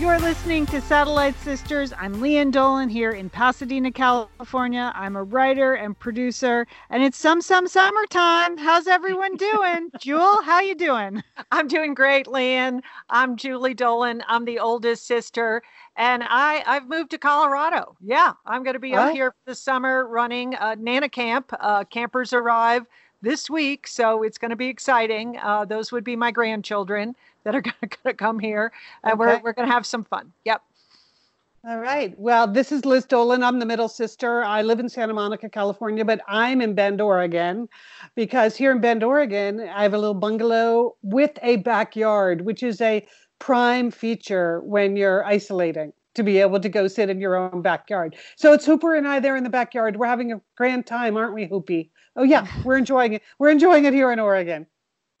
You're listening to Satellite Sisters. I'm Lian Dolan here in Pasadena, California. I'm a writer and producer, and it's some some summertime. How's everyone doing? Jewel, how you doing? I'm doing great, Lian. I'm Julie Dolan. I'm the oldest sister, and I I've moved to Colorado. Yeah, I'm going to be What? out here for the summer running a Nana Camp. Uh, campers arrive this week, so it's going to be exciting. Uh, those would be my grandchildren that are going to come here, and we're we're going to have some fun. Yep. All right. Well, this is Liz Dolan. I'm the middle sister. I live in Santa Monica, California, but I'm in Bend, Oregon, because here in Bend, Oregon, I have a little bungalow with a backyard, which is a prime feature when you're isolating to be able to go sit in your own backyard. So it's Hooper and I there in the backyard. We're having a grand time, aren't we, Hoopy? Oh yeah, we're enjoying it. We're enjoying it here in Oregon.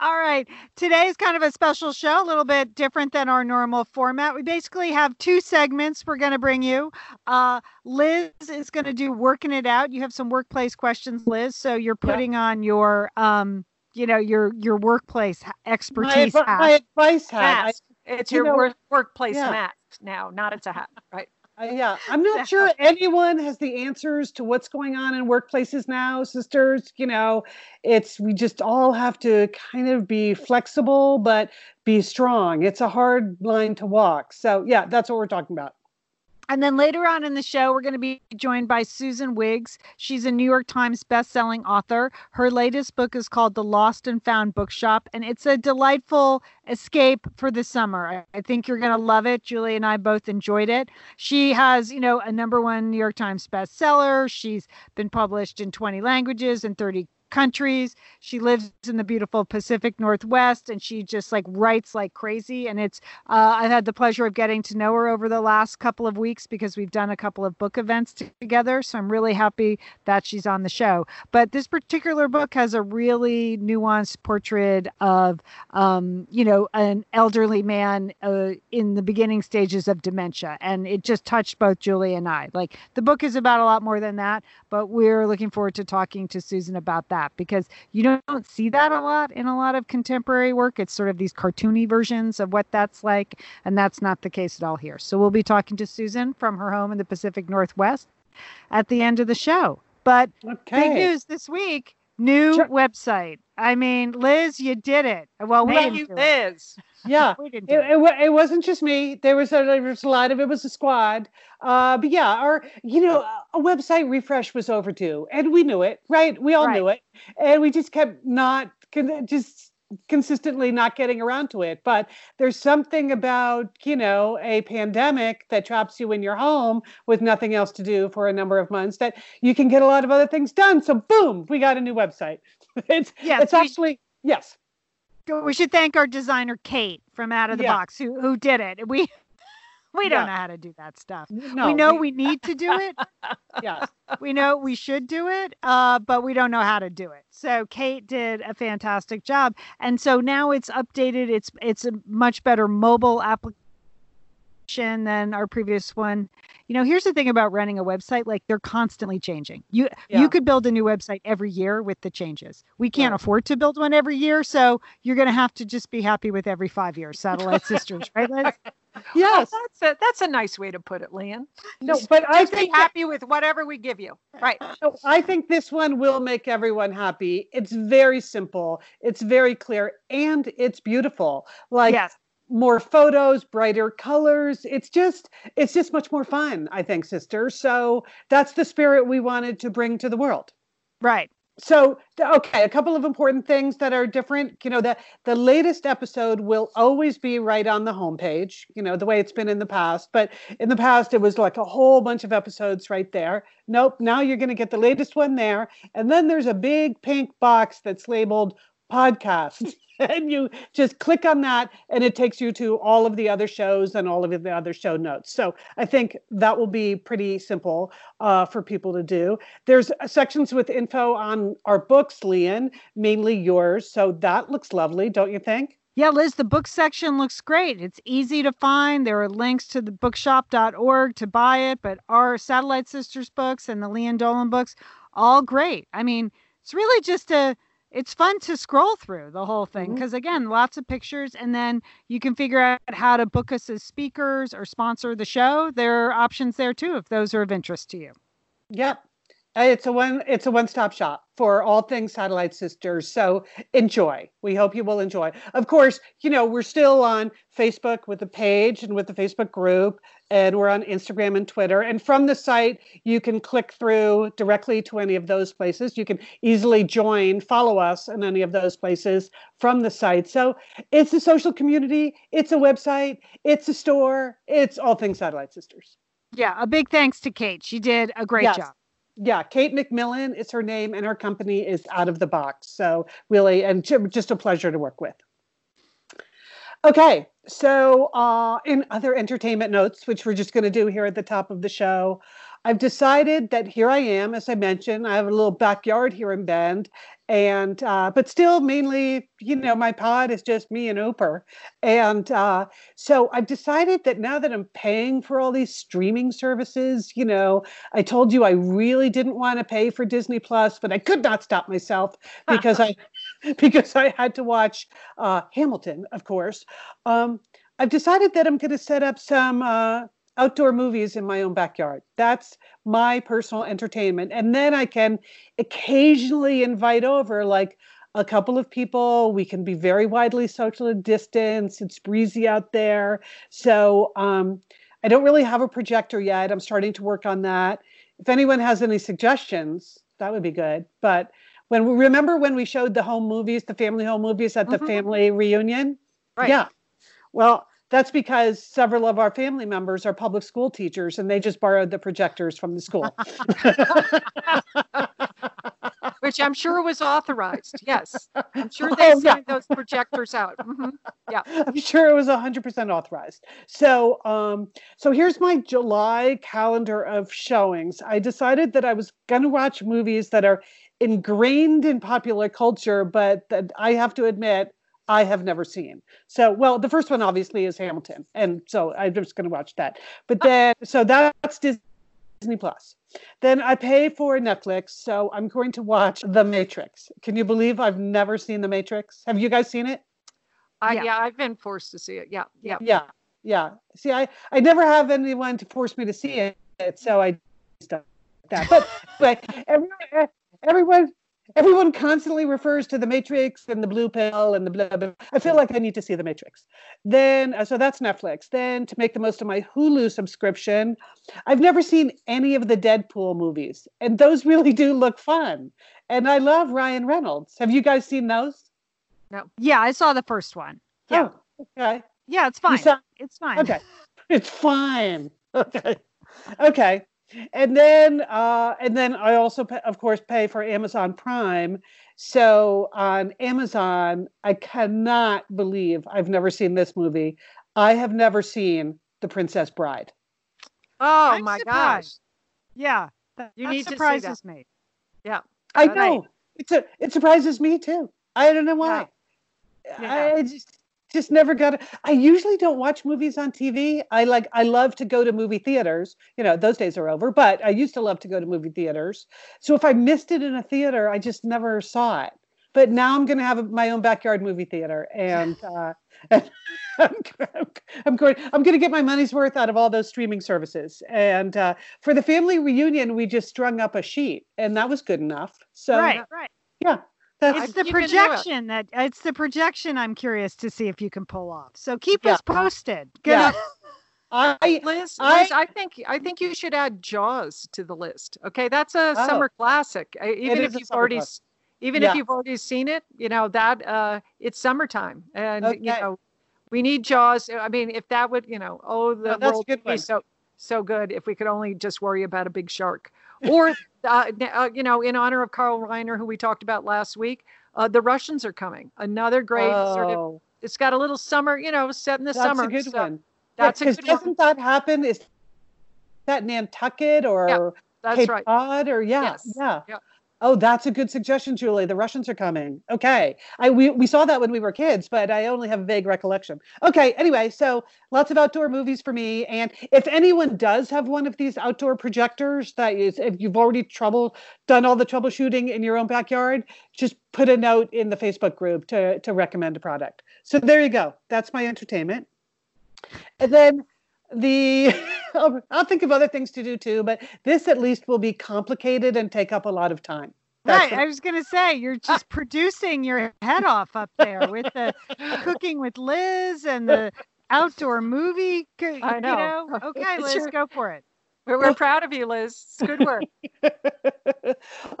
All right. Today's kind of a special show, a little bit different than our normal format. We basically have two segments we're going to bring you. Uh, Liz is going to do working it out. You have some workplace questions, Liz. So you're Yeah. putting on your, um, you know, your your workplace My, expertise hat. my advice hat. I-. It's you your know- work, workplace Yeah. mask now, not it's a hat, right? Uh, yeah, I'm not sure anyone has the answers to what's going on in workplaces now, sisters. You know, it's we just all have to kind of be flexible, but be strong. It's a hard line to walk. So, yeah, that's what we're talking about. And then later on in the show, we're going to be joined by Susan Wiggs. She's a New York Times bestselling author. Her latest book is called The Lost and Found Bookshop, and it's a delightful escape for the summer. I, think you're going to love it. Julie and I both enjoyed it. She has, you know, a number one New York Times bestseller. She's been published in 20 languages and 30 countries. She lives in the beautiful Pacific Northwest and she just like writes like crazy. And it's, uh, I've had the pleasure of getting to know her over the last couple of weeks because we've done a couple of book events together. So I'm really happy that she's on the show. But this particular book has a really nuanced portrait of, um, you know, an elderly man uh, in the beginning stages of dementia. And it just touched both Julie and I. Like the book is about a lot more than that, but we're looking forward to talking to Susan about that because you don't see that a lot in a lot of contemporary work. It's sort of these cartoony versions of what that's like, and that's not the case at all here. So we'll be talking to Susan from her home in the Pacific Northwest at the end of the show. But Okay. big news this week new Sure. website. I mean, Liz, you did it. Well, we Thank didn't you. Liz. Yeah. We didn't It, it. it, wasn't just me. There was a, there was a lot of it was a squad. Uh, but yeah, our you know a website refresh was overdue, and we knew it, right? We all Right. knew it, and we just kept not just consistently not getting around to it. But there's something about you know a pandemic that traps you in your home with nothing else to do for a number of months that you can get a lot of other things done. So boom, we got a new website. it's Yes, it's we- actually yes. We should thank our designer Kate from Out of the Yeah. Box who who did it. We we don't Yeah. know how to do that stuff. No, we know we need to do it. yes. we know we should do it, uh, but we don't know how to do it. So Kate did a fantastic job, and so now it's updated. It's it's a much better mobile application than our previous one. You know, here's the thing about running a website: like they're constantly changing. You Yeah. you could build a new website every year with the changes. We can't Right. afford to build one every year, so you're going to have to just be happy with every five years. Satellite Sisters, right, Liz? Yes. Oh, that's a that's a nice way to put it, Lian. No, Just- but I Just be think that- happy with whatever we give you. Right. No, I think this one will make everyone happy. It's very simple, it's very clear, and it's beautiful. Like yes. More photos, brighter colors. It's just it's just much more fun, I think, sister. So that's the spirit we wanted to bring to the world. Right. So okay, a couple of important things that are different. You know, the the latest episode will always be right on the homepage, you know, the way it's been in the past. But in the past it was like a whole bunch of episodes right there. Nope, now you're gonna get the latest one there. And then there's a big pink box that's labeled podcast. and you just click on that and it takes you to all of the other shows and all of the other show notes so i think that will be pretty simple uh, for people to do there's sections with info on our books Lian mainly yours so that looks lovely don't you think yeah, Liz, the book section looks great. It's easy to find. There are links to the bookshop.org to buy it, but our Satellite Sisters books and the Lian Dolan books, all great. I mean, it's really just a it's fun to scroll through the whole thing because mm-hmm. again lots of pictures and then you can figure out how to book us as speakers or sponsor the show. There are options there too if those are of interest to you. Yep it's a one it's a one-stop shop for all things satellite sisters. So enjoy. We hope you will enjoy. Of course you know we're still on facebook with the page and with the facebook group and we're on instagram and twitter. And from the site you can click through directly to any of those places. You can easily join follow us in any of those places from the site. So it's a social community. It's a website. It's a store. It's all things satellite sisters. Yeah a big thanks to kate. She did a great yes. job yeah, Kate McMillan is her name, and her company is Out of the Box. So really, and just a pleasure to work with. Okay, so uh, in other entertainment notes, which we're just going to do here at the top of the show, I've decided that here I am, as I mentioned, I have a little backyard here in Bend, and uh, but still mainly, you know, my pod is just me and Hooper, and uh, so I've decided that now that I'm paying for all these streaming services, you know, I told you I really didn't want to pay for Disney Plus, but I could not stop myself because I because I had to watch uh, Hamilton, of course. Um, I've decided that I'm going to set up some uh, outdoor movies in my own backyard. That's my personal entertainment. And then I can occasionally invite over like a couple of people. We can be very widely socially distanced. It's breezy out there. So um, I don't really have a projector yet. I'm starting to work on that. If anyone has any suggestions, that would be good. But when we remember when we showed the home movies, the family home movies at the mm-hmm. family reunion? Right. Yeah. Well, that's because several of our family members are public school teachers and they just borrowed the projectors from the school. Which I'm sure was authorized. Yes. I'm sure they oh, signed yeah. those projectors out. Mm-hmm. Yeah. I'm sure it was 100% authorized. So, um, so here's my July calendar of showings. I decided that I was going to watch movies that are ingrained in popular culture, but that I have to admit I have never seen. So, well, the first one obviously is Hamilton, and so I'm just going to watch that. But then, so that's Disney Plus. Then I pay for Netflix, so I'm going to watch The Matrix. Can you believe I've never seen The Matrix? Have you guys seen it? Uh, yeah. yeah, I've been forced to see it. Yeah, yeah, yeah, yeah. See, I I never have anyone to force me to see it, so I just don't like that. But but everyone, everyone everyone constantly refers to the matrix and the blue pill and the blah, blah. i feel like i need to see the matrix. Then uh, so that's netflix. Then to make the most of my hulu subscription i've never seen any of the deadpool movies and those really do look fun. And i love ryan reynolds. Have you guys seen those? No. Yeah i saw the first one. Yeah. Oh, okay. Yeah it's fine. saw... it's fine. Okay. It's fine. Okay. Okay and then uh, and then I also pay, of course pay for Amazon Prime. So on Amazon, I cannot believe I've never seen this movie. I have never seen The Princess Bride. Oh I'm my surprised. gosh! Yeah, that, you that need surprises me. Yeah, I know. It's a it surprises me too. I don't know why. Yeah. Yeah. I just just never got it. I usually don't watch movies on TV. I like I love to go to movie theaters. You know, those days are over, but I used to love to go to movie theaters. So if I missed it in a theater, I just never saw it. But now I'm going to have my own backyard movie theater and uh, I'm, I'm, going I'm going to get my money's worth out of all those streaming services. And uh, for the family reunion, we just strung up a sheet and that was good enough. So Right, right. Yeah, it's the projection that it's the projection I'm curious to see if you can pull off. So keep yeah. us posted. Good yeah. I, Liz, I, Liz, I think I think you should add Jaws to the list. Okay, that's a oh, summer classic. Even if you've already, classic. even yeah. if you've already seen it, you know that uh, it's summertime, and okay. you know we need Jaws. I mean, if that would, you know, oh, the oh, world would be so so good if we could only just worry about a big shark or uh, uh, you know in honor of carl reiner who we talked about last week Uh, the Russians are coming. Another great oh. sort of. Oh. It's got a little summer, you know, set in the that's summer. That's a good so one. That's yeah, a good doesn't one. that happen? Is that Nantucket or yeah, that's Cape right. Cod or yeah, yes. yeah. yeah. Oh, that's a good suggestion, Julie. The Russians are coming. Okay. I we, we saw that when we were kids, but I only have a vague recollection. Okay, anyway, so lots of outdoor movies for me. And if anyone does have one of these outdoor projectors that is if you've already trouble done all the troubleshooting in your own backyard, just put a note in the Facebook group to to recommend a product. So there you go. That's my entertainment. And then the um, I'll think of other things to do too, but this at least will be complicated and take up a lot of time. That's right. I was going to say you're just producing your head off up there with the cooking with Liz and the outdoor movie. I know. You know? Okay, Liz, go for it. We're, we're proud of you, Liz. It's good work.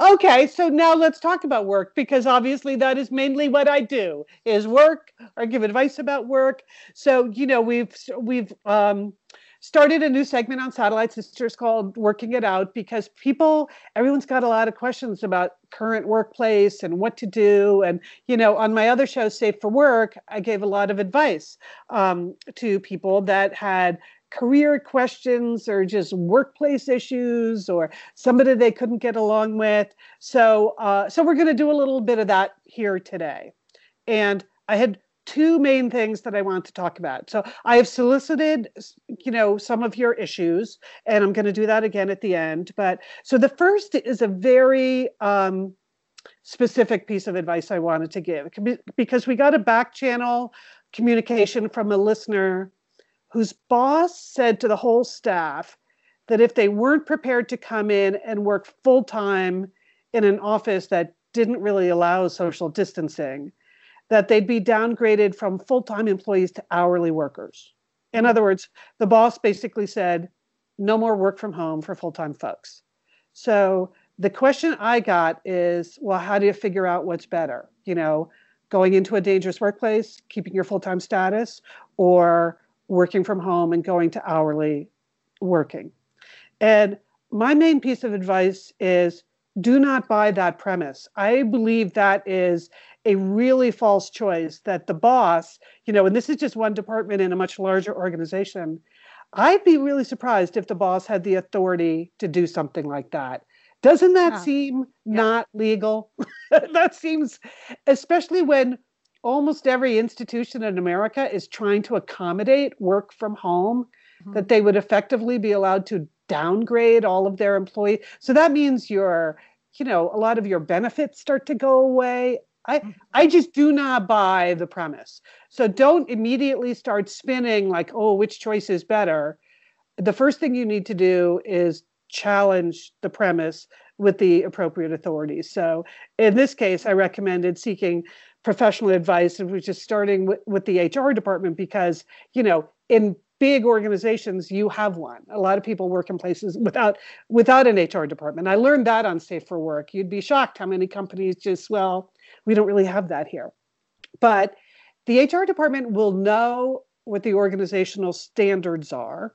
okay, so now let's talk about work because obviously that is mainly what I do is work or give advice about work. So you know we've we've um, started a new segment on Satellite Sisters called Working It Out because people, everyone's got a lot of questions about current workplace and what to do. And, you know, on my other show, Safe for Work, I gave a lot of advice um, to people that had career questions or just workplace issues or somebody they couldn't get along with. So, uh, so we're going to do a little bit of that here today. And I had two main things that I want to talk about. So I have solicited, you know, some of your issues, and I'm going to do that again at the end. But so the first is a very um, specific piece of advice I wanted to give because we got a back channel communication from a listener whose boss said to the whole staff that if they weren't prepared to come in and work full time in an office that didn't really allow social distancing, that they'd be downgraded from full time employees to hourly workers. In other words, the boss basically said, no more work from home for full time folks. So the question I got is, well, how do you figure out what's better? You know, going into a dangerous workplace, keeping your full time status, or working from home and going to hourly working. And my main piece of advice is do not buy that premise. I believe that is a really false choice that the boss, you know, and this is just one department in a much larger organization. I'd be really surprised if the boss had the authority to do something like that. Doesn't that yeah. seem yeah. not legal? that seems, especially when almost every institution in America is trying to accommodate work from home, mm-hmm. that they would effectively be allowed to downgrade all of their employees. So that means your, you know, a lot of your benefits start to go away. I, mm-hmm. I just do not buy the premise. So don't immediately start spinning like, oh, which choice is better. The first thing you need to do is challenge the premise with the appropriate authorities. So in this case, I recommended seeking professional advice and which is starting with, with the hr department because you know in big organizations you have one. A lot of people work in places without without an hr department. I learned that on safe for work. You'd be shocked how many companies just well we don't really have that here. But the hr department will know what the organizational standards are.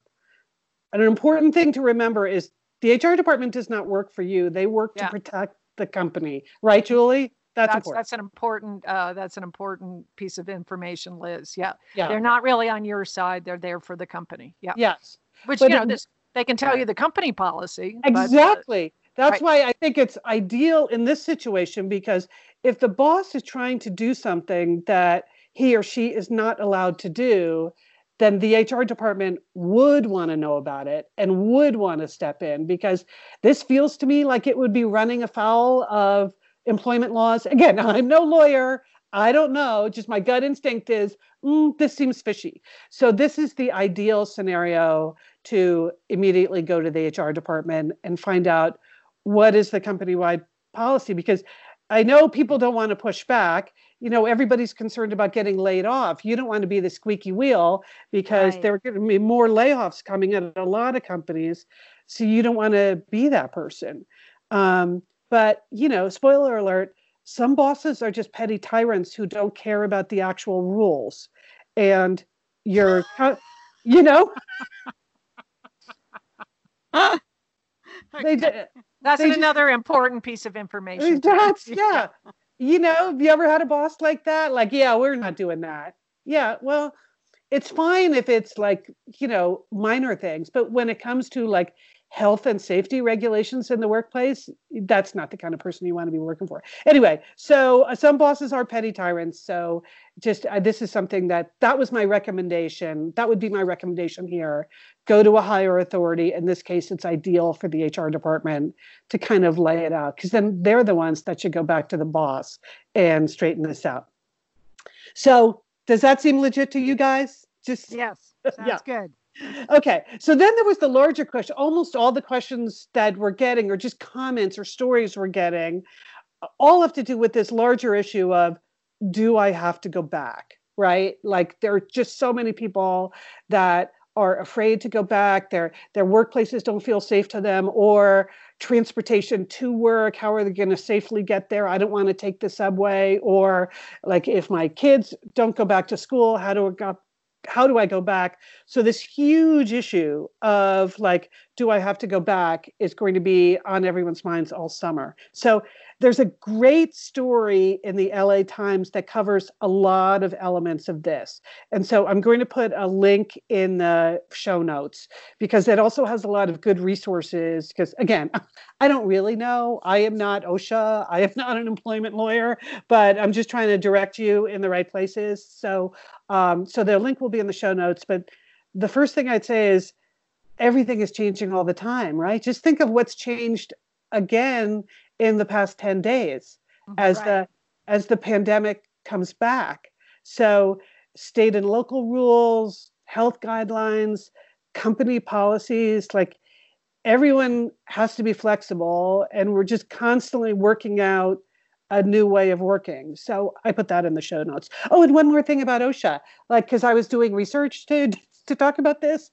And an important thing to remember is the hr department does not work for you. They work yeah. to protect the company right julie that's, that's, that's an important uh, that's an important piece of information, Liz. Yeah. yeah. They're not really on your side. They're there for the company. Yeah. Yes. Which but you know, this, they can tell you the company policy. Exactly. But, uh, that's right. why I think it's ideal in this situation because if the boss is trying to do something that he or she is not allowed to do, then the HR department would want to know about it and would want to step in because this feels to me like it would be running afoul of employment laws. Again, I'm no lawyer. I don't know. Just my gut instinct is mm, this seems fishy. So, this is the ideal scenario to immediately go to the HR department and find out what is the company wide policy because I know people don't want to push back. You know, everybody's concerned about getting laid off. You don't want to be the squeaky wheel because right. there are going to be more layoffs coming at a lot of companies. So, you don't want to be that person. Um, but, you know, spoiler alert, some bosses are just petty tyrants who don't care about the actual rules. And you're, you know, they, did. That's they another just, important piece of information. That's, yeah. you know, have you ever had a boss like that? Like, yeah, we're not doing that. Yeah, well, it's fine if it's like, you know, minor things, but when it comes to like health and safety regulations in the workplace, that's not the kind of person you want to be working for. Anyway, so uh, some bosses are petty tyrants. So just uh, this is something that that was my recommendation. That would be my recommendation here. Go to a higher authority. In this case, it's ideal for the HR department to kind of lay it out because then they're the ones that should go back to the boss and straighten this out. So does that seem legit to you guys? Just yes, sounds yeah. good okay so then there was the larger question almost all the questions that we're getting or just comments or stories we're getting all have to do with this larger issue of do i have to go back right? Like there are just so many people that are afraid to go back. Their their workplaces don't feel safe to them or transportation to work. How are they going to safely get there? I don't want to take the subway or like if my kids don't go back to school how do I how do I go back? So this huge issue of like, do I have to go back is going to be on everyone's minds all summer. So there's a great story in the LA Times that covers a lot of elements of this. And so I'm going to put a link in the show notes because it also has a lot of good resources. Because again, I don't really know. I am not OSHA, I am not an employment lawyer, but I'm just trying to direct you in the right places. So um, so the link will be in the show notes. But the first thing I'd say is everything is changing all the time, right? Just think of what's changed again in the past 10 days mm-hmm. as right. the as the pandemic comes back. So state and local rules, health guidelines, company policies, like everyone has to be flexible and we're just constantly working out a new way of working. So I put that in the show notes. Oh, and one more thing about OSHA, like because I was doing research to to talk about this.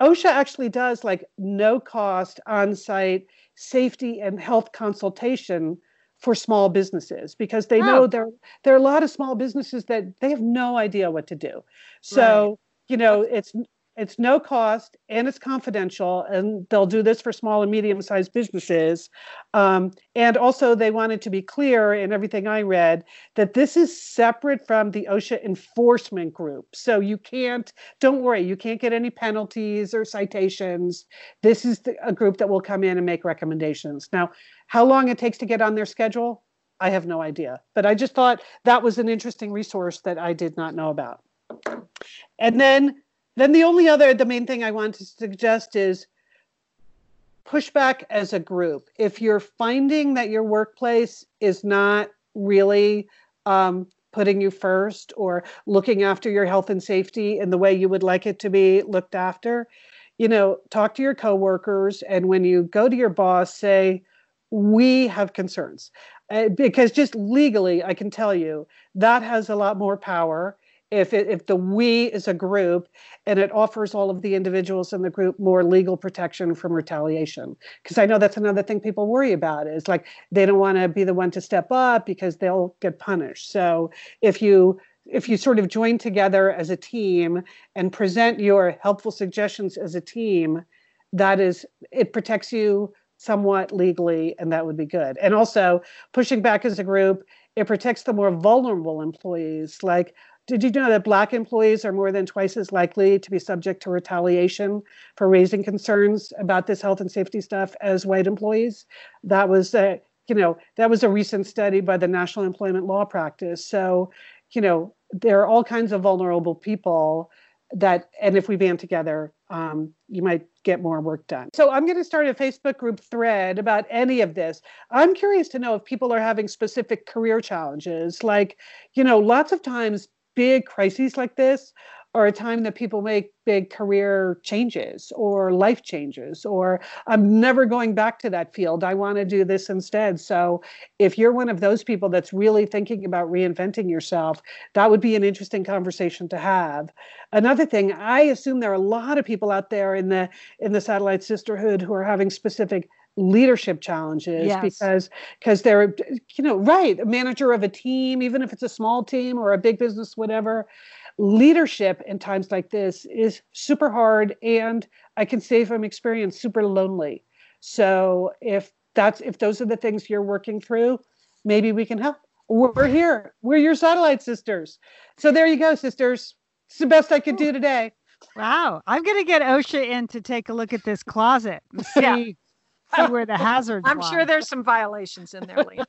OSHA actually does like no cost on site safety and health consultation for small businesses because they oh. know there there are a lot of small businesses that they have no idea what to do. So, right. you know, it's it's no cost and it's confidential and they'll do this for small and medium sized businesses. Um, and also they wanted to be clear in everything i read that this is separate from the osha enforcement group. So you can't don't worry you can't get any penalties or citations. This is the, a group that will come in and make recommendations. Now how long it takes to get on their schedule i have no idea but i just thought that was an interesting resource that i did not know about. And then then the only other, the main thing I want to suggest is pushback as a group. If you're finding that your workplace is not really um, putting you first or looking after your health and safety in the way you would like it to be looked after, you know, talk to your coworkers. And when you go to your boss, say, we have concerns. Uh, because just legally, I can tell you that has a lot more power if it, if the we is a group and it offers all of the individuals in the group more legal protection from retaliation. Because i know that's another thing people worry about is like they don't want to be the one to step up because they'll get punished. So if you if you sort of join together as a team and present your helpful suggestions as a team that is it protects you somewhat legally and that would be good. And also pushing back as a group it protects the more vulnerable employees like did you know that Black employees are more than twice as likely to be subject to retaliation for raising concerns about this health and safety stuff as white employees? That was a, you know, that was a recent study by the National Employment Law Practice. So, you know, there are all kinds of vulnerable people that, and if we band together, um, you might get more work done. So I'm going to start a Facebook group thread about any of this. I'm curious to know if people are having specific career challenges. Like, you know, lots of times big crises like this are a time that people make big career changes or life changes or i'm never going back to that field. I want to do this instead. So if you're one of those people that's really thinking about reinventing yourself that would be an interesting conversation to have. Another thing i assume there are a lot of people out there in the in the satellite sisterhood who are having specific leadership challenges yes. because because they're you know right a manager of a team even if it's a small team or a big business whatever leadership in times like this is super hard and i can say from experience super lonely so if that's if those are the things you're working through maybe we can help we're here. We're your satellite sisters. So there you go, sisters. It's the best I could do today. Wow. I'm going to get OSHA in to take a look at this closet see, yeah. See where the hazards I'm lie. sure there's some violations in there, Lee.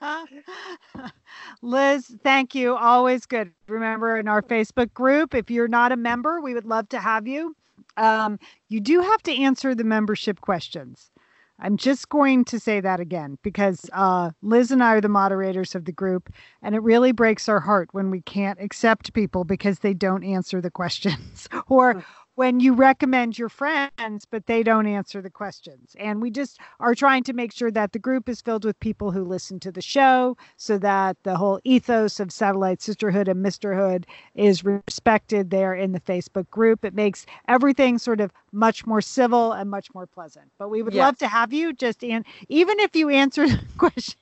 Liz, thank you. Always good. Remember in our Facebook group, if you're not a member, we would love to have you. Um, you do have to answer the membership questions. I'm just going to say that again because uh, Liz and I are the moderators of the group, and it really breaks our heart when we can't accept people because they don't answer the questions or when you recommend your friends, but they don't answer the questions. And we just are trying to make sure that the group is filled with people who listen to the show so that the whole ethos of satellite sisterhood and misterhood is respected there in the Facebook group. It makes everything sort of much more civil and much more pleasant. But we would yes. love to have you just in, even if you answer the question.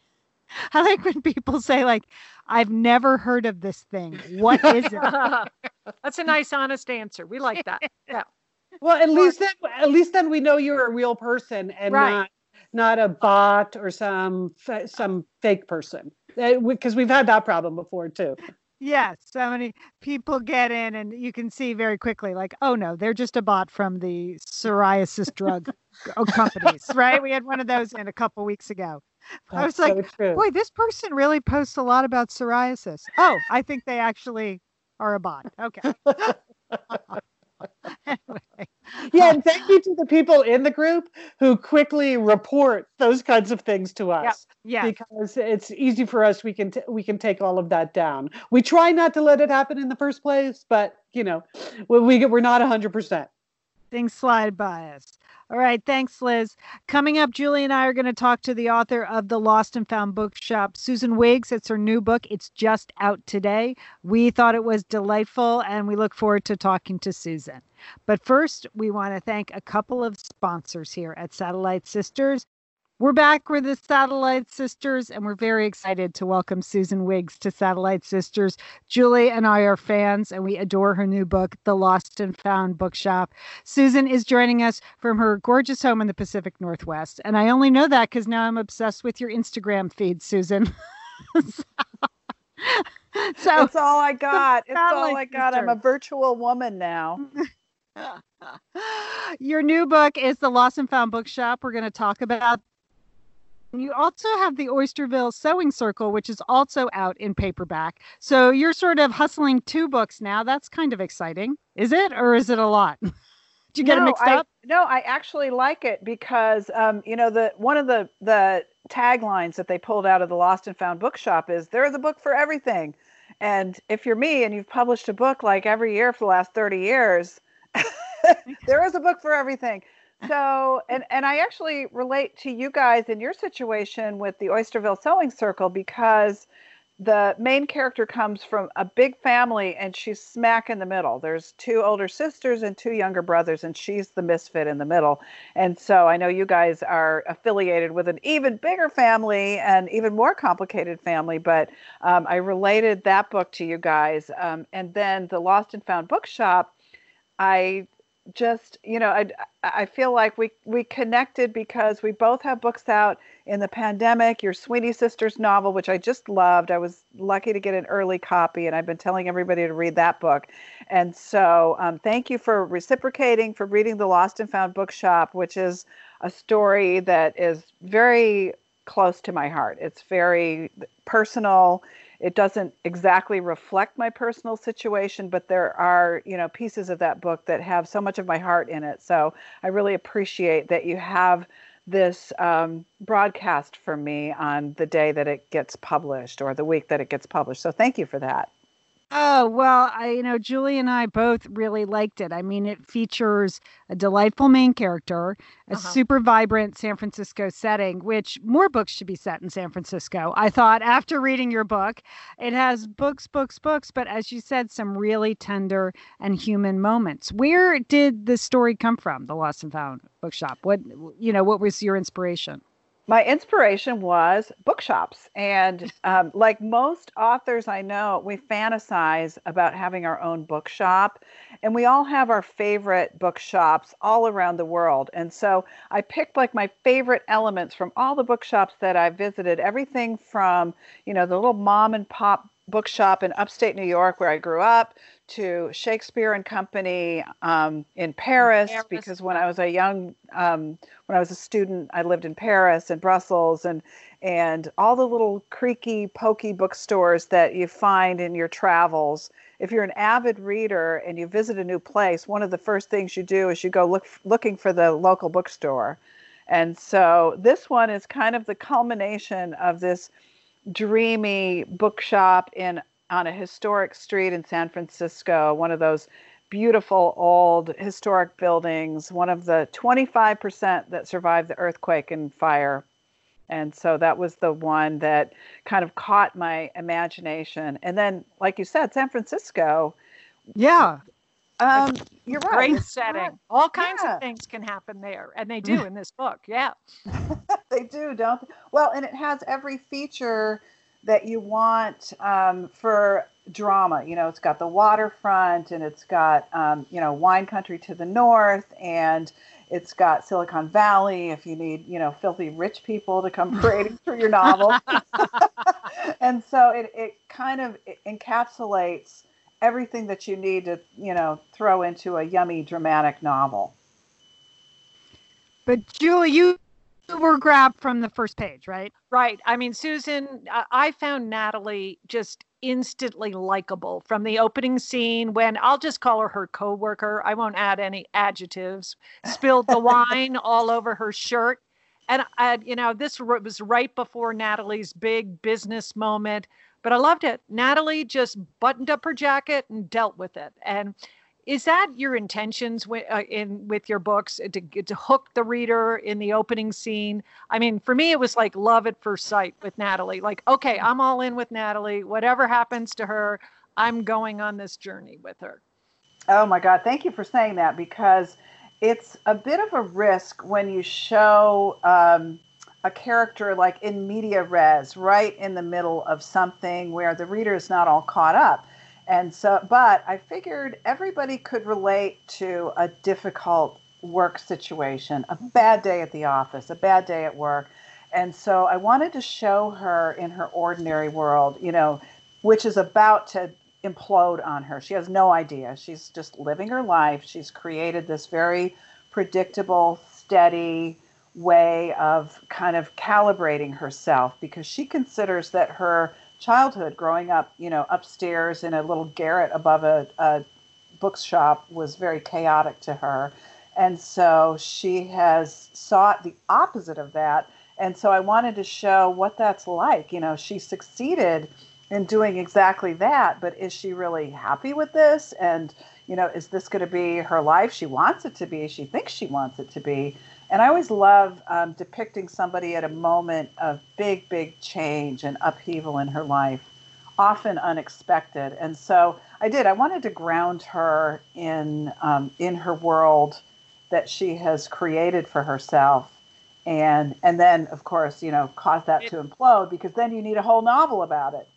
I like when people say like, I've never heard of this thing. What is it? That's a nice, honest answer. We like that. Yeah. Well, at least then, at least then we know you're a real person and right. not not a bot or some some fake person. Because uh, we've had that problem before too. Yes, so many people get in, and you can see very quickly, like, oh no, they're just a bot from the psoriasis drug companies, right? We had one of those in a couple weeks ago. That's I was like, so boy, this person really posts a lot about psoriasis. Oh, I think they actually are a bot. Okay. anyway. Yeah, and thank you to the people in the group who quickly report those kinds of things to us. Yeah, yeah. because it's easy for us. We can t- we can take all of that down. We try not to let it happen in the first place, but you know, we we're not hundred percent. Things slide by us. All right. Thanks, Liz. Coming up, Julie and I are going to talk to the author of The Lost and Found Bookshop, Susan Wiggs. It's her new book. It's just out today. We thought it was delightful, and we look forward to talking to Susan. But first, we want to thank a couple of sponsors here at Satellite Sisters. We're back with the Satellite Sisters, and we're very excited to welcome Susan Wiggs to Satellite Sisters. Julie and I are fans, and we adore her new book, The Lost and Found Bookshop. Susan is joining us from her gorgeous home in the Pacific Northwest. And I only know that because now I'm obsessed with your Instagram feed, Susan. so, so it's all I got. It's all I got. I'm a virtual woman now. Your new book is The Lost and Found Bookshop. We're going to talk about you also have the Oysterville Sewing Circle, which is also out in paperback. So you're sort of hustling two books now. That's kind of exciting. Is it, or is it a lot? Did you get no, it mixed I, up? No, I actually like it because um, you know the one of the the taglines that they pulled out of the Lost and Found Bookshop is "They're the book for everything." And if you're me and you've published a book like every year for the last 30 years, there is a book for everything so and and i actually relate to you guys in your situation with the oysterville sewing circle because the main character comes from a big family and she's smack in the middle. There's two older sisters and two younger brothers and she's the misfit in the middle. And so i know you guys are affiliated with an even bigger family and even more complicated family but um, i related that book to you guys. Um, and then the lost and found bookshop I just you know I, I feel like we we connected because we both have books out in the pandemic your Sweeney sisters novel which i just loved. I was lucky to get an early copy and i've been telling everybody to read that book. And so um, thank you for reciprocating for reading the lost and found bookshop which is a story that is very close to my heart. It's very personal it doesn't exactly reflect my personal situation but there are you know pieces of that book that have so much of my heart in it. So i really appreciate that you have this um, broadcast for me on the day that it gets published or the week that it gets published. So thank you for that Oh, well, I, you know, Julie and I both really liked it. I mean, it features a delightful main character, a uh-huh. super vibrant San Francisco setting, which more books should be set in San Francisco. I thought after reading your book, it has books, books, books, but as you said, some really tender and human moments. Where did the story come from, The Lost and Found Bookshop? What, you know, what was your inspiration? My inspiration was bookshops. And um, like most authors I know, we fantasize about having our own bookshop. And we all have our favorite bookshops all around the world. And so I picked like my favorite elements from all the bookshops that I visited, everything from, you know, the little mom and pop bookshop in upstate New York where I grew up to Shakespeare and Company um, in Paris, Paris, because when I was a young, um, when I was a student, I lived in Paris and Brussels and and all the little creaky, pokey bookstores that you find in your travels. If you're an avid reader and you visit a new place, one of the first things you do is you go look looking for the local bookstore. And so this one is kind of the culmination of this dreamy bookshop in on a historic street in San Francisco, one of those beautiful old historic buildings, one of the 25% that survived the earthquake and fire. And so that was the one that kind of caught my imagination. And then, like you said, San Francisco. Yeah. Um, you're right. Great setting. All kinds yeah. of things can happen there, and they do in this book. Yeah. they do, don't they? Well, and it has every feature that you want um, for drama. You know, it's got the waterfront and it's got, um, you know, wine country to the north and it's got Silicon Valley if you need, you know, filthy rich people to come parading through your novel. and so it, it kind of encapsulates everything that you need to, you know, throw into a yummy dramatic novel. But Julie, you were grabbed from the first page, right? Right. I mean, Susan, I found Natalie just instantly likable from the opening scene when I'll just call her her coworker. I won't add any adjectives. Spilled the wine all over her shirt. And, I, you know, this was right before Natalie's big business moment, but I loved it. Natalie just buttoned up her jacket and dealt with it. And is that your intentions with, uh, in with your books to, to hook the reader in the opening scene? I mean for me it was like love at first sight with natalie like okay i'm all in with natalie whatever happens to her i'm going on this journey with her. Oh my god thank you for saying that because it's a bit of a risk when you show um, a character like in media res right in the middle of something where the reader is not all caught up and so, but I figured everybody could relate to a difficult work situation, a bad day at the office, a bad day at work. And so I wanted to show her in her ordinary world, you know, which is about to implode on her. She has no idea. She's just living her life. She's created this very predictable, steady way of kind of calibrating herself because she considers that her childhood growing up, you know, upstairs in a little garret above a, a bookshop was very chaotic to her. And so she has sought the opposite of that. And so I wanted to show what that's like. You know, she succeeded in doing exactly that, but is she really happy with this? And, you know, is this going to be her life? She wants it to be. She thinks she wants it to be. And I always love um, depicting somebody at a moment of big, big change and upheaval in her life, often unexpected. And so I did. I wanted to ground her in um, in her world that she has created for herself, and and then of course you know cause that to implode because then you need a whole novel about it.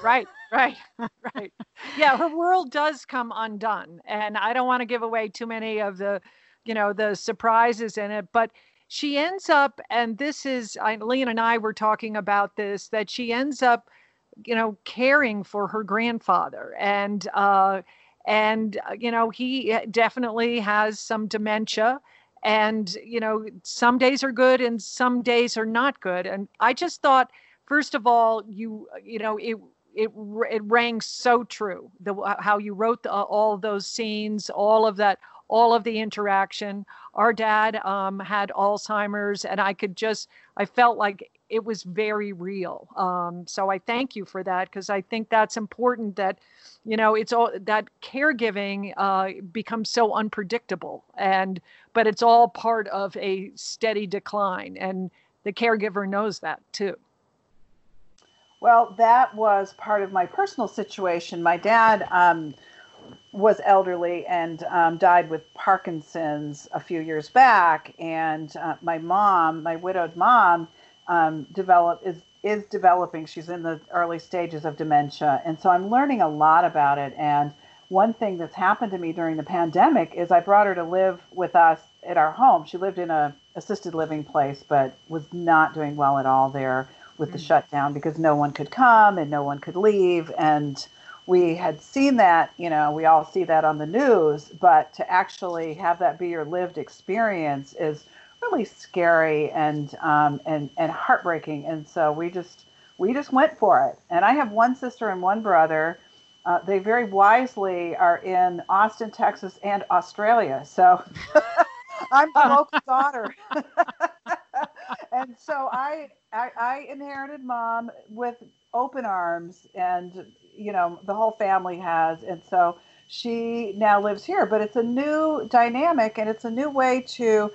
Right, right, right. Yeah, her world does come undone, and I don't want to give away too many of the you know the surprises in it but she ends up and this is I, Lian and I were talking about this that she ends up you know caring for her grandfather and uh and uh, you know he definitely has some dementia and you know some days are good and some days are not good. And i just thought first of all you you know it it it rang so true the how you wrote the, all those scenes all of that all of the interaction. Our dad um, had Alzheimer's, and I could just, I felt like it was very real. Um, so I thank you for that because I think that's important that, you know, it's all that caregiving uh, becomes so unpredictable. And, but it's all part of a steady decline. And the caregiver knows that too. Well, that was part of my personal situation. My dad, um, was elderly and um, died with Parkinson's a few years back. And uh, my mom, my widowed mom, um, develop is is developing. She's in the early stages of dementia, and so I'm learning a lot about it. And one thing that's happened to me during the pandemic is I brought her to live with us at our home. She lived in a assisted living place, but was not doing well at all there with the mm. shutdown because no one could come and no one could leave. And we had seen that, you know, we all see that on the news, but to actually have that be your lived experience is really scary and um, and and heartbreaking. And so we just we just went for it. And I have one sister and one brother. Uh, they very wisely are in Austin, Texas, and Australia. So I'm the local daughter. and so I, I, I inherited mom with open arms, and you know the whole family has, and so she now lives here. But it's a new dynamic, and it's a new way to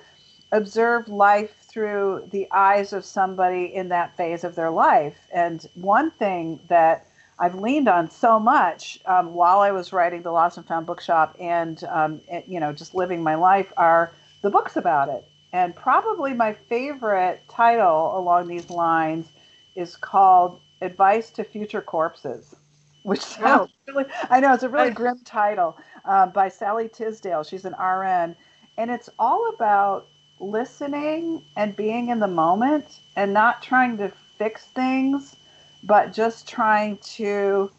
observe life through the eyes of somebody in that phase of their life. And one thing that I've leaned on so much um, while I was writing the Lost and Found Bookshop, and um, it, you know, just living my life, are the books about it. And probably my favorite title along these lines is called Advice to Future Corpses, which sounds oh. really, I know it's a really grim title uh, by Sallie Tisdale. She's an RN. And it's all about listening and being in the moment and not trying to fix things, but just trying to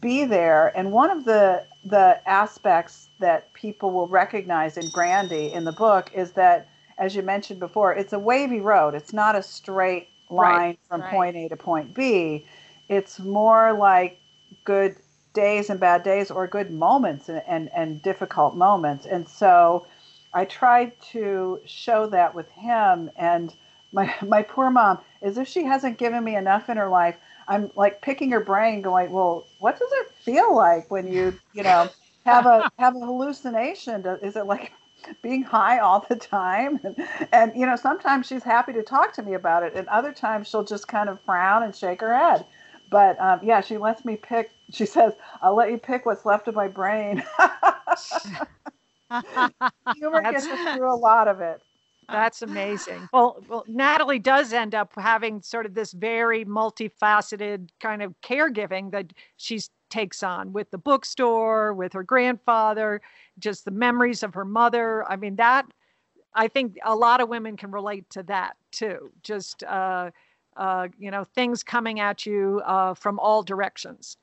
be there. And one of the the aspects that people will recognize in Grandy in the book is that, as you mentioned before, it's a wavy road. It's not a straight line right, from right. point A to point B. It's more like good days and bad days or good moments and, and, and difficult moments. And so I tried to show that with him and my my poor mom, as if she hasn't given me enough in her life, I'm like picking her brain, going, "Well, what does it feel like when you, you know, have a have a hallucination? Is it like being high all the time?" And, and you know, sometimes she's happy to talk to me about it, and other times she'll just kind of frown and shake her head. But um, yeah, she lets me pick. She says, "I'll let you pick what's left of my brain." Humor gets us through a lot of it. That's amazing. Well, well, Natalie does end up having sort of this very multifaceted kind of caregiving that she takes on with the bookstore, with her grandfather, just the memories of her mother. I mean, that I think a lot of women can relate to that too. Just uh, uh, you know, things coming at you uh, from all directions.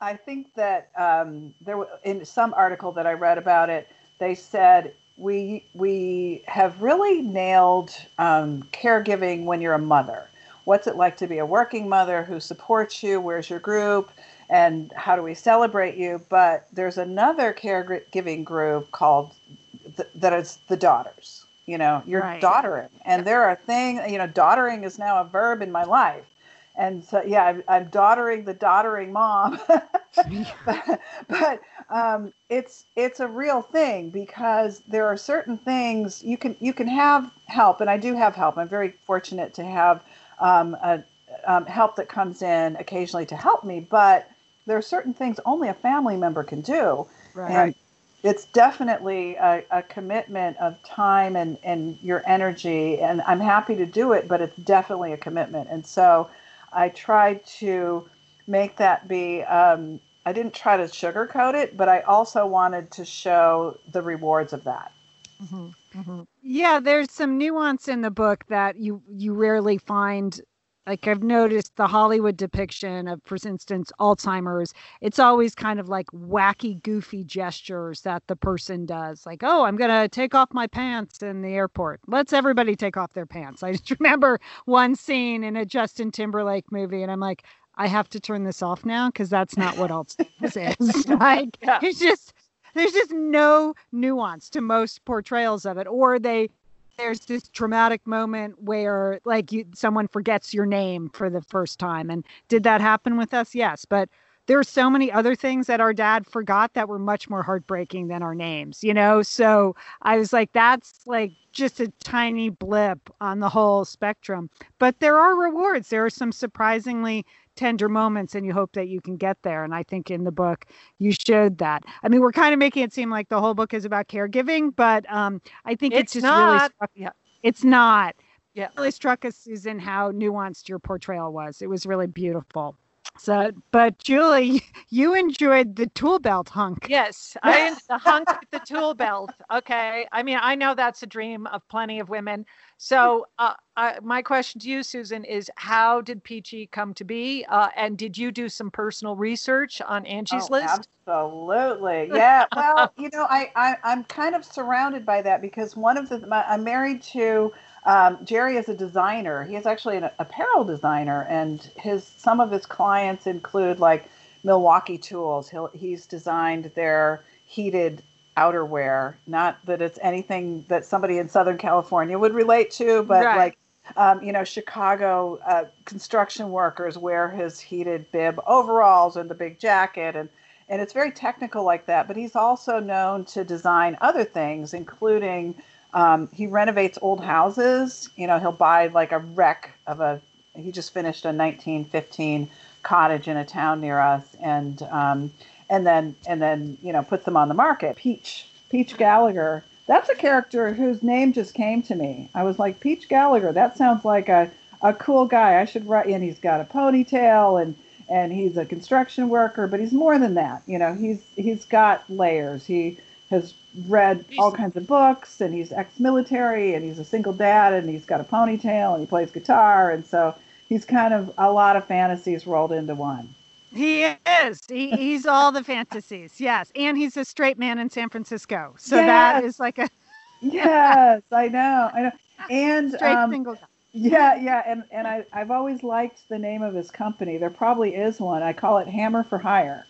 I think that um, there in some article that I read about it, they said we we have really nailed um, caregiving when you're a mother. What's it like to be a working mother who supports you? Where's your group? And how do we celebrate you? But there's another caregiving group called th- that is the daughters. You know, you're right. daughtering, and there are things. You know, daughtering is now a verb in my life and so yeah i'm, I'm daughtering the daughtering mom but, but um, it's it's a real thing because there are certain things you can you can have help and i do have help i'm very fortunate to have um, a, um, help that comes in occasionally to help me but there are certain things only a family member can do right. and it's definitely a, a, commitment of time and, and your energy and i'm happy to do it but it's definitely a commitment and so I tried to make that be. Um, I didn't try to sugarcoat it, but I also wanted to show the rewards of that. Mm-hmm, mm-hmm. Yeah, there's some nuance in the book that you you rarely find like I've noticed the Hollywood depiction of, for instance, Alzheimer's, it's always kind of like wacky, goofy gestures that the person does. Like, oh, I'm going to take off my pants in the airport. Let's everybody take off their pants. I just remember one scene in a Justin Timberlake movie, and I'm like, I have to turn this off now because that's not what Alzheimer's is. like, yeah. it's just, there's just no nuance to most portrayals of it. Or they there's this traumatic moment where like you someone forgets your name for the first time and did that happen with us? Yes but there are so many other things that our dad forgot that were much more heartbreaking than our names you know? So i was like that's like just a tiny blip on the whole spectrum. But there are rewards. There are some surprisingly tender moments and you hope that you can get there. And I think in the book you showed that. I mean, we're kind of making it seem like the whole book is about caregiving, but um, I think it's, it's just not. really, yeah. it's not. Yeah. It really struck us, Susan, how nuanced your portrayal was. It was really beautiful. So, but Julie, you enjoyed the tool belt hunk. Yes, I the hunk with the tool belt. Okay, I mean, I know that's a dream of plenty of women. So, uh, I, my question to you, Susan, is how did Peachy come to be? Uh, and did you do some personal research on Angie's oh, list? Absolutely. Yeah. Well, you know, I, I I'm kind of surrounded by that because one of the my, I'm married to um, Jerry is a designer. He is actually an apparel designer, and his some of his clients include like Milwaukee Tools. He'll, he's designed their heated outerwear. Not that it's anything that somebody in Southern California would relate to, but right. like um, you know, Chicago uh, construction workers wear his heated bib overalls and the big jacket, and and it's very technical like that. But he's also known to design other things, including um, he renovates old houses. You know, he'll buy like a wreck of a. He just finished a 1915 cottage in a town near us, and um, and then and then you know puts them on the market. Peach Peach Gallagher. That's a character whose name just came to me. I was like Peach Gallagher. That sounds like a a cool guy. I should write. And he's got a ponytail and and he's a construction worker, but he's more than that. You know, he's he's got layers. He has read all kinds of books and he's ex-military and he's a single dad and he's got a ponytail and he plays guitar and so he's kind of a lot of fantasies rolled into one. He is. He, he's all the fantasies yes. And he's a straight man in san francisco. So yes. that is like a yes i know i know. And straight um, single yeah yeah and and I, i've always liked the name of his company. There probably is one. I call it hammer for hire.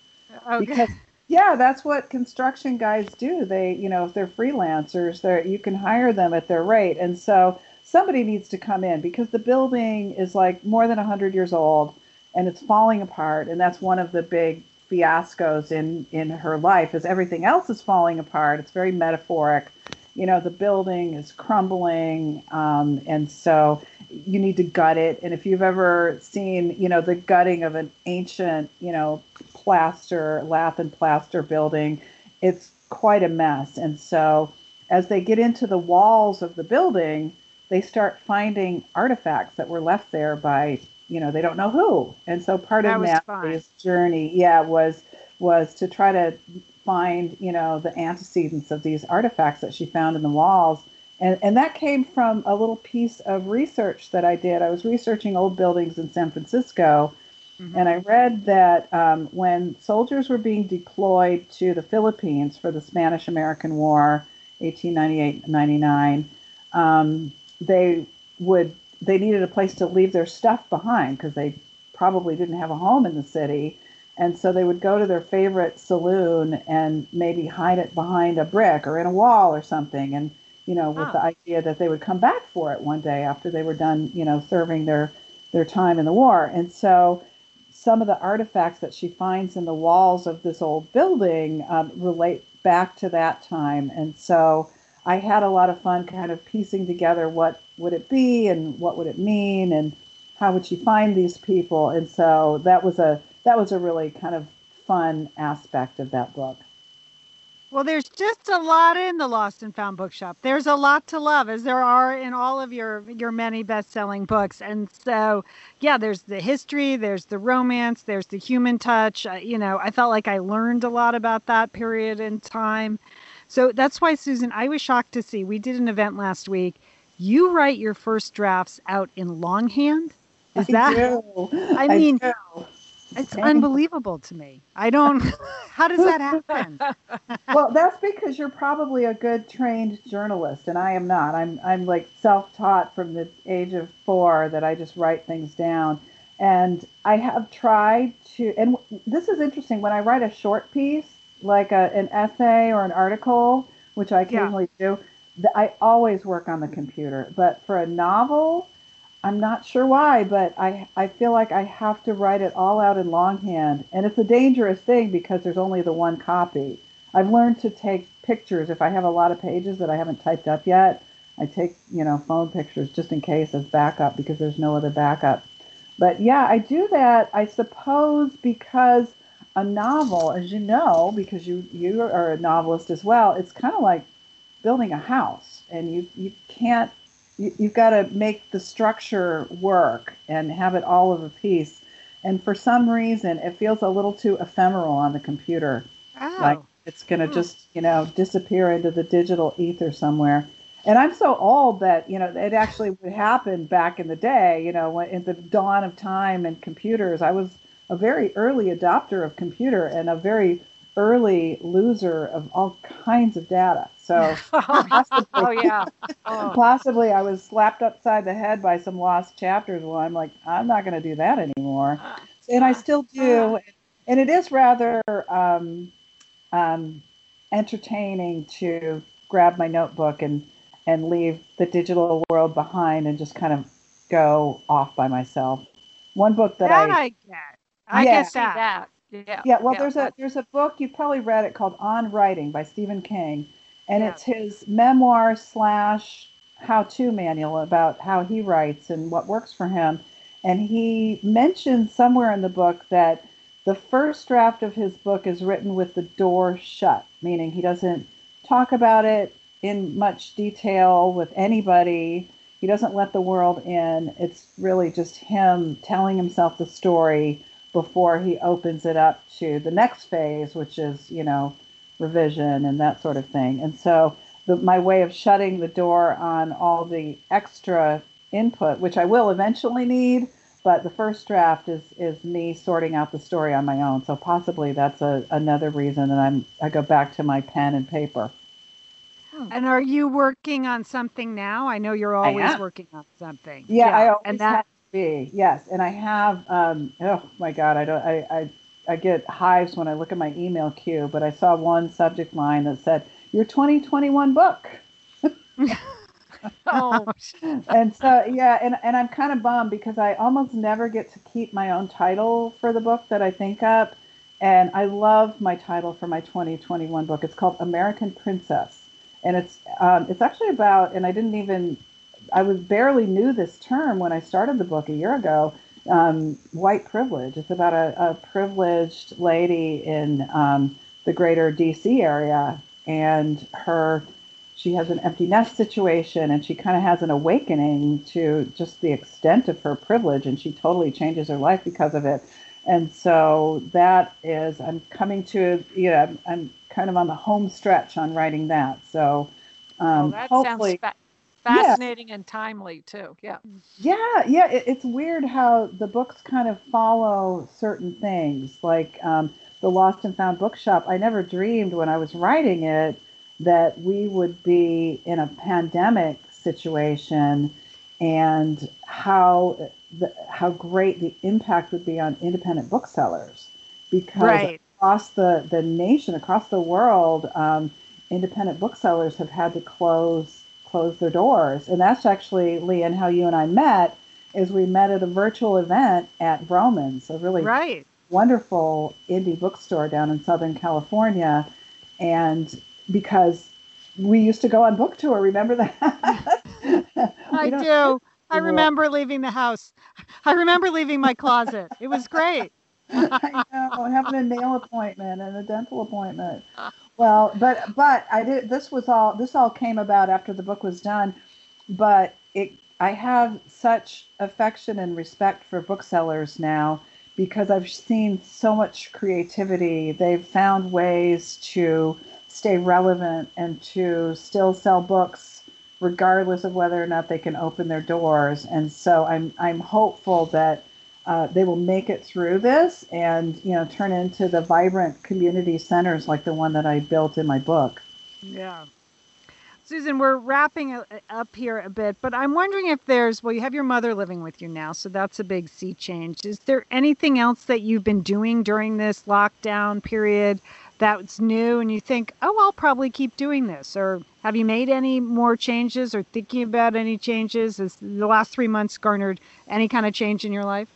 Okay. because yeah, that's what construction guys do. They, you know, if they're freelancers, they're you can hire them at their rate. And so somebody needs to come in because the building is like more than 100 years old and it's falling apart and that's one of the big fiascos in in her life is everything else is falling apart. It's very metaphoric. You know, the building is crumbling um, and so you need to gut it. And if you've ever seen, you know, the gutting of an ancient, you know, plaster, lath and plaster building, it's quite a mess. And so as they get into the walls of the building, they start finding artifacts that were left there by, you know, they don't know who. And so part that of Natalie's journey, yeah, was was to try to find, you know, the antecedents of these artifacts that she found in the walls. And, and that came from a little piece of research that I did. I was researching old buildings in San Francisco Mm-hmm. And I read that um, when soldiers were being deployed to the Philippines for the Spanish American War, 1898 99, um, they would they needed a place to leave their stuff behind because they probably didn't have a home in the city. And so they would go to their favorite saloon and maybe hide it behind a brick or in a wall or something. And, you know, with oh. the idea that they would come back for it one day after they were done, you know, serving their, their time in the war. And so some of the artifacts that she finds in the walls of this old building um, relate back to that time. And so I had a lot of fun kind of piecing together what would it be and what would it mean and how would she find these people. And so that was a that was a really kind of fun aspect of that book. Well, there's just a lot in the Lost and Found Bookshop. There's a lot to love, as there are in all of your your many best-selling books. And so, yeah, there's the history, there's the romance, there's the human touch. Uh, you know, I felt like I learned a lot about that period in time. So that's why, Susan, I was shocked to see we did an event last week. You write your first drafts out in longhand. Is that? I, I mean, I it's unbelievable to me. I don't. How does that happen? well, that's because you're probably a good trained journalist, and I am not. I'm I'm like self-taught from the age of four that I just write things down, and I have tried to. And this is interesting. When I write a short piece, like a, an essay or an article, which I occasionally yeah. do, I always work on the computer. But for a novel, I'm not sure why, but I, I feel like I have to write it all out in longhand. And it's a dangerous thing because there's only the one copy. I've learned to take pictures. If I have a lot of pages that I haven't typed up yet, I take, you know, phone pictures just in case as backup because there's no other backup. But yeah, I do that, I suppose, because a novel, as you know, because you, you are a novelist as well, it's kind of like building a house. And you, you can't you've got to make the structure work and have it all of a piece. And for some reason, it feels a little too ephemeral on the computer. Oh. Like it's going to Hmm. just, you know, disappear into the digital ether somewhere. And I'm so old that, you know, it actually would happen back in the day, you know, when, in the dawn of time and computers. I was a very early adopter of computer and a very early loser of all kinds of data. So oh yeah. Oh. possibly I was slapped upside the head by some lost chapters. Well, I'm like, I'm not going to do that anymore, and I still do. And it is rather um, um, entertaining to grab my notebook and and leave the digital world behind and just kind of go off by myself. One book that, that I I get. I Yeah. get that. that. Yeah. yeah, well, there's a there's a book you've probably read it called On Writing by Stephen King, and Yeah. it's his memoir slash how-to manual about how he writes and what works for him. And he mentions somewhere in the book that the first draft of his book is written with the door shut, meaning he doesn't talk about it in much detail with anybody. He doesn't let the world in. It's really just him telling himself the story before he opens it up to the next phase, which is, you know, revision and that sort of thing. And so the, my way of shutting the door on all the extra input, which I will eventually need, but the first draft is is me sorting out the story on my own. So possibly that's a, another reason that I'm I go back to my pen and paper. And are you working on something now? I know you're always working on something. Yeah, I always and have that to be. Yes, and I have. Um, oh my God, I don't. I, I I get hives when I look at my email queue. But I saw one subject line that said your 2021 book. oh, and so yeah, and, and I'm kind of bummed because I almost never get to keep my own title for the book that I think up. And I love my title for my 2021 book. It's called American Princess, and it's um, it's actually about. And I didn't even I was barely knew this term when I started the book a year ago. Um, white privilege. It's about a, a privileged lady in um, the greater DC area, and her she has an empty nest situation and she kind of has an awakening to just the extent of her privilege and she totally changes her life because of it and so that is i'm coming to you know i'm, I'm kind of on the home stretch on writing that so um, oh, that hopefully sounds fa- fascinating and timely too. Yeah. yeah yeah it, it's weird how the books kind of follow certain things like um, the lost and found bookshop i never dreamed when i was writing it that we would be in a pandemic situation and how the, how great the impact would be on independent booksellers because Right. across the, the nation across the world um, independent booksellers have had to close close their doors and that's actually Lian how you and I met is we met at a virtual event at Vroman's a really right. wonderful indie bookstore down in Southern California. And because we used to go on book tour, remember that? I don't- I remember leaving the house. I remember leaving my closet. It was great. I know, having a nail appointment and a dental appointment. Well, but but I did. This was all. This all came about after the book was done. But it, I have such affection and respect for booksellers now because I've seen so much creativity. They've found ways to stay relevant and to still sell books regardless of whether or not they can open their doors. And so I'm I'm hopeful that uh, they will make it through this and you know turn into the vibrant community centers like the one that I built in my book. Yeah. Susan, we're wrapping up here a bit, but I'm wondering if there's, well, you have your mother living with you now, so that's a big sea change. Is there anything else that you've been doing during this lockdown period that's new and you think, oh, I'll probably keep doing this? Or have you made any more changes or thinking about any changes? Has the last three months garnered any kind of change in your life?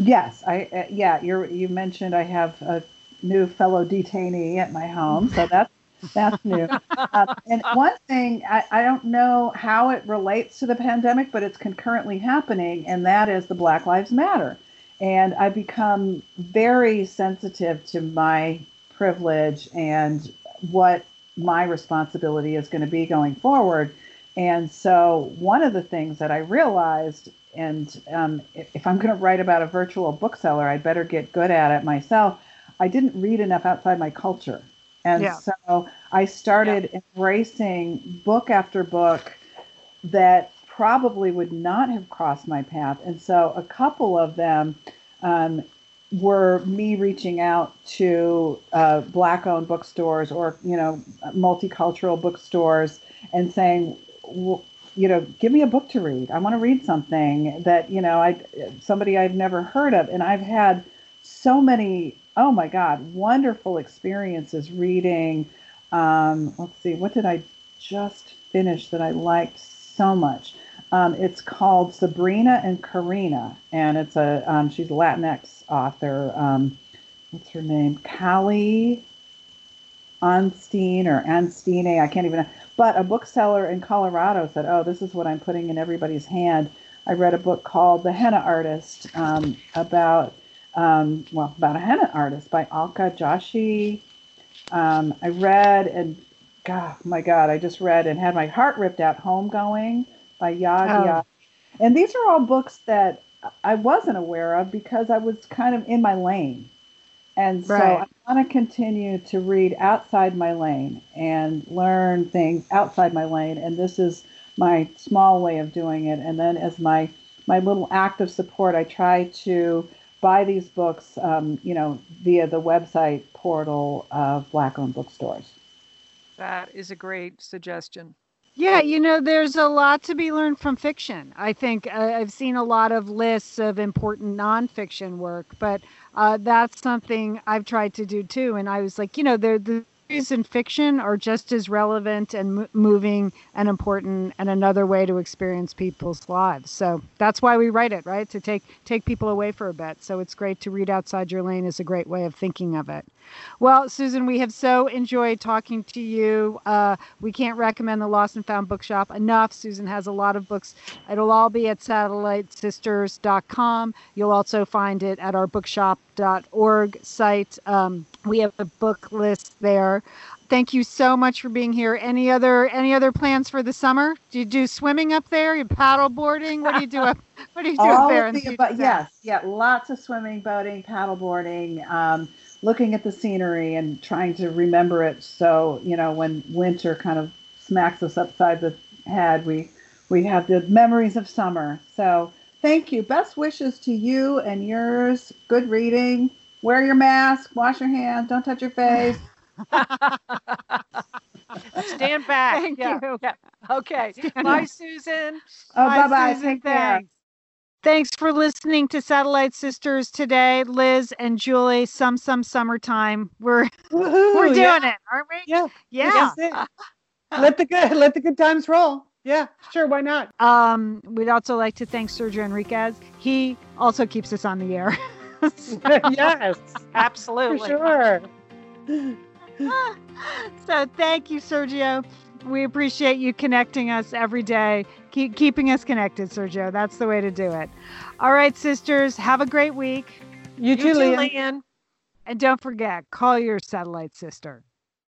Yes, I uh, yeah, you you mentioned I have a new fellow detainee at my home, so that's that's new. Uh, and one thing I, I don't know how it relates to the pandemic, but it's concurrently happening, and that is the Black Lives Matter. And I've become very sensitive to my privilege and what my responsibility is going to be going forward And so, one of the things that I realized, and um, if I'm going to write about a virtual bookseller, I'd better get good at it myself. I didn't read enough outside my culture. And yeah. so I started yeah. embracing book after book that probably would not have crossed my path. And so a couple of them um, were me reaching out to uh, black owned bookstores or, you know, multicultural bookstores and saying, you know, give me a book to read. I want to read something that, you know, I somebody I've never heard of. And I've had so many, oh my God, wonderful experiences reading. Um, let's see, what did I just finish that I liked so much? Um, it's called Sabrina and Corina, and it's a um, she's a Latinx author. Um, what's her name? Kali Onstein or Anstine. I can't even. But a bookseller in Colorado said, "Oh, this is what I'm putting in everybody's hand." I read a book called The Henna Artist um, about um, well about a henna artist by Alka Joshi. Um, I read and God, my God, I just read and had my heart ripped out. Homegoing by Yag oh. And these are all books that I wasn't aware of because I was kind of in my lane. And so. I want to continue to read outside my lane and learn things outside my lane. And this is my small way of doing it. And then as my my little act of support, I try to buy these books, um, you know, via the website portal of Black-owned bookstores. That is a great suggestion. Yeah, you know, there's a lot to be learned from fiction. I think uh, I've seen a lot of lists of important nonfiction work, but uh, that's something I've tried to do too. And I was like, you know, there the stories in fiction are just as relevant and moving and important and another way to experience people's lives. So that's why we write it, right? To take take people away for a bit. So it's great to read outside your lane is a great way of thinking of it. Well, Susan, we have so enjoyed talking to you. Uh, we can't recommend the Lost and Found Bookshop enough. Susan has a lot of books. It'll all be at satellitesisters.com. You'll also find it at our bookshop.org site. Um, we have a book list there. Thank you so much for being here. Any other any other plans for the summer? Do you do swimming up there? You paddle boarding? What do you do up? What do you do up there? The, the yes, yeah, lots of swimming, boating, paddle boarding. Um, looking at the scenery and trying to remember it. So you know, when winter kind of smacks us upside the head, we we have the memories of summer. So thank you. Best wishes to you and yours. Good reading. Wear your mask. Wash your hands. Don't touch your face. Stand back. Thank yeah. you. Yeah. Okay. Stand bye, Susan. Oh, bye bye. Take care. Thanks for listening to Satellite Sisters today, Liz and Julie. Some some summertime. We're Woo-hoo, we're doing yeah. it, aren't we? Yeah. Yeah. let the good let the good times roll. Yeah, sure, why not? Um, we'd also like to thank Sergio Enriquez. He also keeps us on the air. so, yes, absolutely. Sure. so thank you, Sergio. We appreciate you connecting us every day. Keep keeping us connected, Sergio. That's the way to do it. All right, sisters, have a great week. You, you too, Lian. And don't forget, call your satellite sister.